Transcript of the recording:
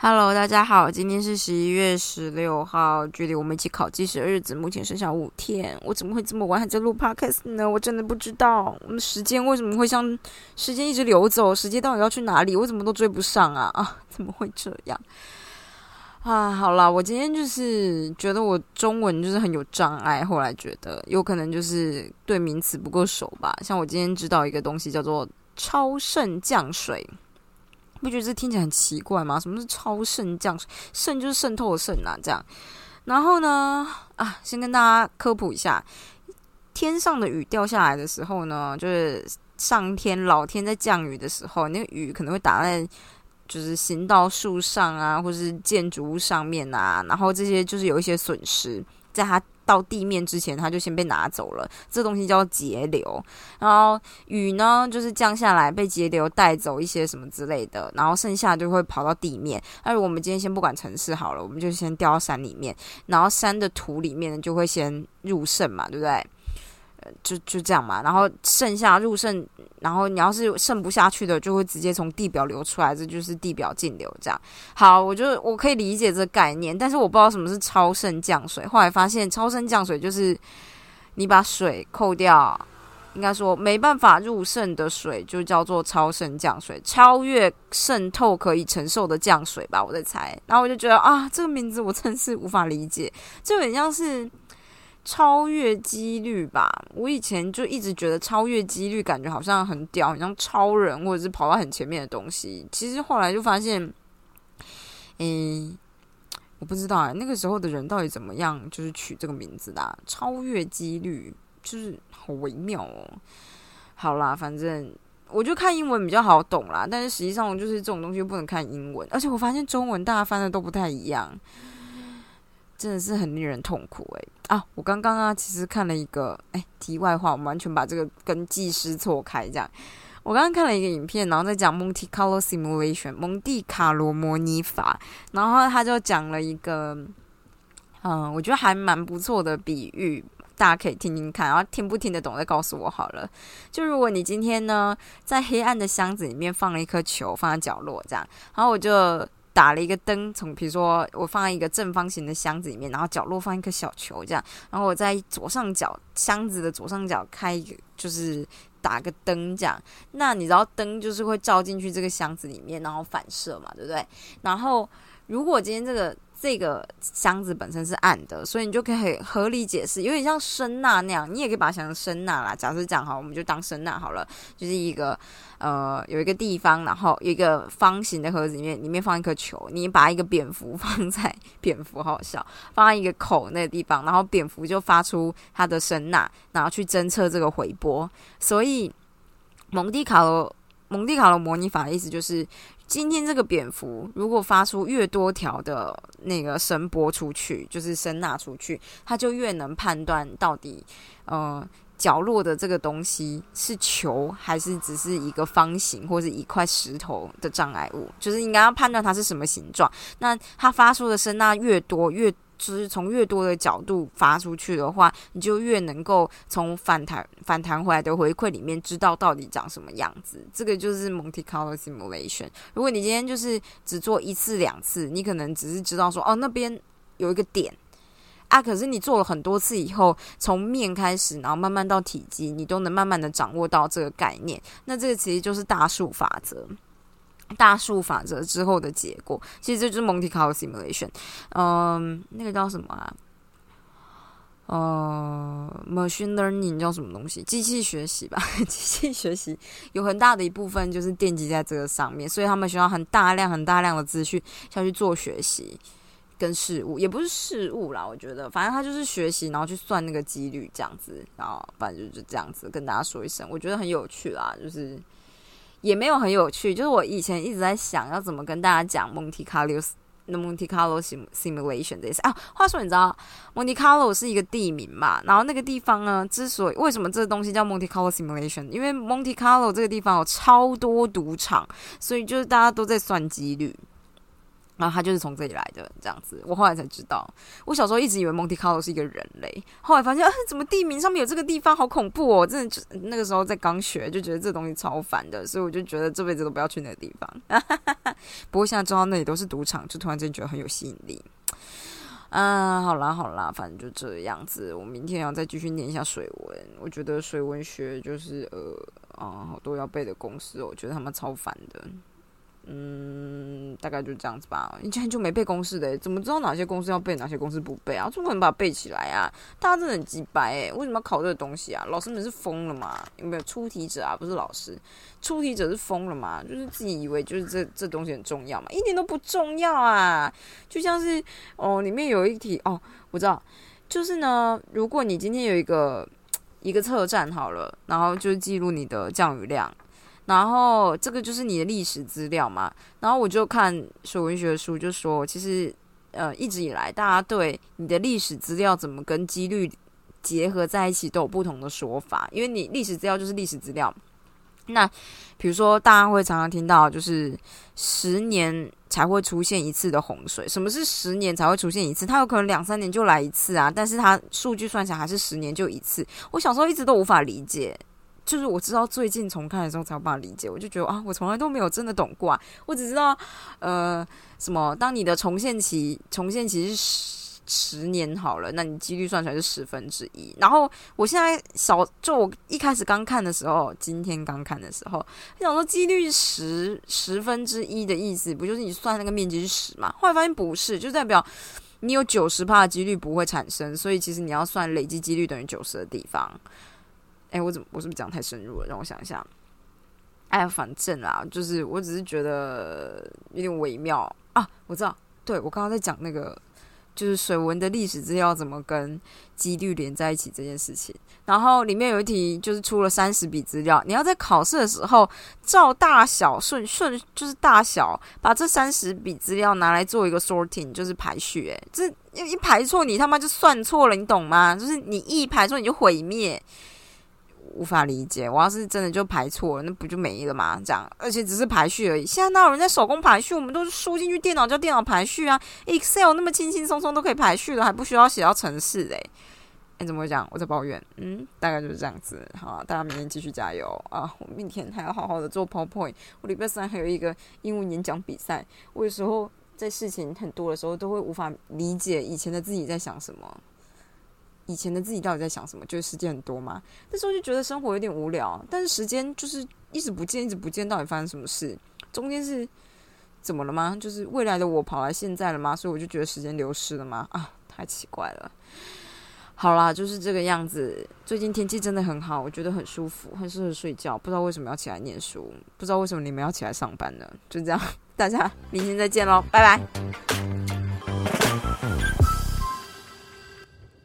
Hello，大家好，今天是十一月十六号，距离我们一起考计时的日子目前剩下五天。我怎么会这么晚还在录 Podcast 呢？我真的不知道，我们时间为什么会像时间一直流走？时间到底要去哪里？我怎么都追不上啊！啊，怎么会这样？啊，好啦，我今天就是觉得我中文就是很有障碍，后来觉得有可能就是对名词不够熟吧。像我今天知道一个东西叫做超渗降水。不觉得这听起来很奇怪吗？什么是超渗降水？渗就是渗透的渗啊，这样。然后呢，啊，先跟大家科普一下，天上的雨掉下来的时候呢，就是上天老天在降雨的时候，那个雨可能会打在就是行道树上啊，或是建筑物上面啊，然后这些就是有一些损失，在它。到地面之前，它就先被拿走了。这东西叫节流。然后雨呢，就是降下来被节流带走一些什么之类的，然后剩下就会跑到地面。那如果我们今天先不管城市好了，我们就先掉到山里面，然后山的土里面就会先入渗嘛，对不对？就就这样嘛，然后剩下入渗，然后你要是渗不下去的，就会直接从地表流出来，这就是地表径流。这样好，我就我可以理解这概念，但是我不知道什么是超渗降水。后来发现，超渗降水就是你把水扣掉，应该说没办法入渗的水就叫做超渗降水，超越渗透可以承受的降水吧，我在猜。然后我就觉得啊，这个名字我真是无法理解，就很像是。超越几率吧，我以前就一直觉得超越几率感觉好像很屌，很像超人或者是跑到很前面的东西。其实后来就发现，诶，我不知道啊，那个时候的人到底怎么样，就是取这个名字的。超越几率就是好微妙哦。好啦，反正我就看英文比较好懂啦，但是实际上就是这种东西又不能看英文，而且我发现中文大家翻的都不太一样。真的是很令人痛苦诶。啊！我刚刚啊，其实看了一个诶，题外话，我们完全把这个跟技师错开这样。我刚刚看了一个影片，然后在讲 Monte Carlo Simulation 蒙蒂卡罗模拟法，然后他就讲了一个，嗯，我觉得还蛮不错的比喻，大家可以听听看，然后听不听得懂再告诉我好了。就如果你今天呢，在黑暗的箱子里面放了一颗球，放在角落这样，然后我就。打了一个灯，从比如说我放在一个正方形的箱子里面，然后角落放一颗小球，这样，然后我在左上角箱子的左上角开一个，就是打个灯，这样，那你知道灯就是会照进去这个箱子里面，然后反射嘛，对不对？然后如果今天这个。这个箱子本身是暗的，所以你就可以合理解释，有点像声呐那样，你也可以把它想成声呐啦。假设讲好，我们就当声呐好了，就是一个呃有一个地方，然后一个方形的盒子里面，里面放一颗球，你把一个蝙蝠放在蝙蝠好笑，放在一个口那个地方，然后蝙蝠就发出它的声呐，然后去侦测这个回波。所以蒙蒂卡罗蒙蒂卡罗模拟法的意思就是。今天这个蝙蝠如果发出越多条的那个声波出去，就是声呐出去，它就越能判断到底，呃，角落的这个东西是球还是只是一个方形或者一块石头的障碍物，就是应该要判断它是什么形状。那它发出的声呐越多越。就是从越多的角度发出去的话，你就越能够从反弹反弹回来的回馈里面知道到底长什么样子。这个就是 Monte Carlo simulation。如果你今天就是只做一次两次，你可能只是知道说哦那边有一个点啊，可是你做了很多次以后，从面开始，然后慢慢到体积，你都能慢慢的掌握到这个概念。那这个其实就是大数法则。大数法则之后的结果，其实这就是 Monte Carlo simulation。嗯，那个叫什么啊？呃，machine learning 叫什么东西？机器学习吧。机器学习有很大的一部分就是奠基在这个上面，所以他们需要很大量、很大量的资讯下去做学习跟事物，也不是事物啦。我觉得，反正他就是学习，然后去算那个几率这样子，然后反正就是这样子跟大家说一声，我觉得很有趣啦，就是。也没有很有趣，就是我以前一直在想要怎么跟大家讲 Monte Carlo 的 Monte Carlo simulation 这些啊。话说你知道 Monte Carlo 是一个地名嘛？然后那个地方呢，之所以为什么这个东西叫 Monte Carlo simulation，因为 Monte Carlo 这个地方有超多赌场，所以就是大家都在算几率。然后他就是从这里来的，这样子。我后来才知道，我小时候一直以为 Monte Carlo 是一个人类，后来发现，啊，怎么地名上面有这个地方，好恐怖哦！真的，就那个时候在刚学，就觉得这东西超烦的，所以我就觉得这辈子都不要去那个地方。不过现在知道那里都是赌场，就突然间觉得很有吸引力。啊，好啦好啦，反正就这样子。我明天要再继续念一下水文，我觉得水文学就是呃啊，好多要背的公式，我觉得他们超烦的。嗯，大概就这样子吧。以前就没背公式的，怎么知道哪些公式要背，哪些公式不背啊？怎么可能把它背起来啊？大家真的很鸡白诶，为什么要考这个东西啊？老师们是疯了吗？有没有出题者啊？不是老师，出题者是疯了吗？就是自己以为就是这这东西很重要嘛？一点都不重要啊！就像是哦，里面有一题哦，我知道，就是呢，如果你今天有一个一个测站好了，然后就是记录你的降雨量。然后这个就是你的历史资料嘛。然后我就看水文学的书，就说其实呃一直以来大家对你的历史资料怎么跟几率结合在一起都有不同的说法。因为你历史资料就是历史资料。那比如说大家会常常听到就是十年才会出现一次的洪水。什么是十年才会出现一次？它有可能两三年就来一次啊，但是它数据算起来还是十年就一次。我小时候一直都无法理解。就是我知道最近重看的时候才有办法理解，我就觉得啊，我从来都没有真的懂过，啊我只知道呃什么，当你的重现期重现期是十十年好了，那你几率算出来是十分之一。然后我现在小就我一开始刚看的时候，今天刚看的时候，想说几率十十分之一的意思，不就是你算那个面积是十嘛？后来发现不是，就代表你有九十帕的几率不会产生，所以其实你要算累积几率等于九十的地方。哎，我怎么我是不是讲太深入了？让我想一下。哎，反正啊，就是我只是觉得有点微妙啊。我知道，对我刚刚在讲那个，就是水文的历史资料怎么跟几率连在一起这件事情。然后里面有一题就是出了三十笔资料，你要在考试的时候照大小顺顺，就是大小把这三十笔资料拿来做一个 sorting，就是排序。哎，这一排错，你他妈就算错了，你懂吗？就是你一排错，你就毁灭。无法理解，我要是真的就排错了，那不就没了吗？这样，而且只是排序而已。现在哪有人在手工排序？我们都是输进去电脑叫电脑排序啊。Excel 那么轻轻松松都可以排序了，还不需要写到程式嘞。哎，怎么会这样？我在抱怨。嗯，大概就是这样子。好，大家明天继续加油啊！我明天还要好好的做 PowerPoint。我礼拜三还有一个英文演讲比赛。我有时候在事情很多的时候，都会无法理解以前的自己在想什么。以前的自己到底在想什么？就是时间很多嘛，那时候就觉得生活有点无聊，但是时间就是一直不见，一直不见，到底发生什么事？中间是怎么了吗？就是未来的我跑来现在了吗？所以我就觉得时间流失了吗？啊，太奇怪了。好啦，就是这个样子。最近天气真的很好，我觉得很舒服，很适合睡觉。不知道为什么要起来念书，不知道为什么你们要起来上班呢？就这样，大家明天再见喽，拜拜。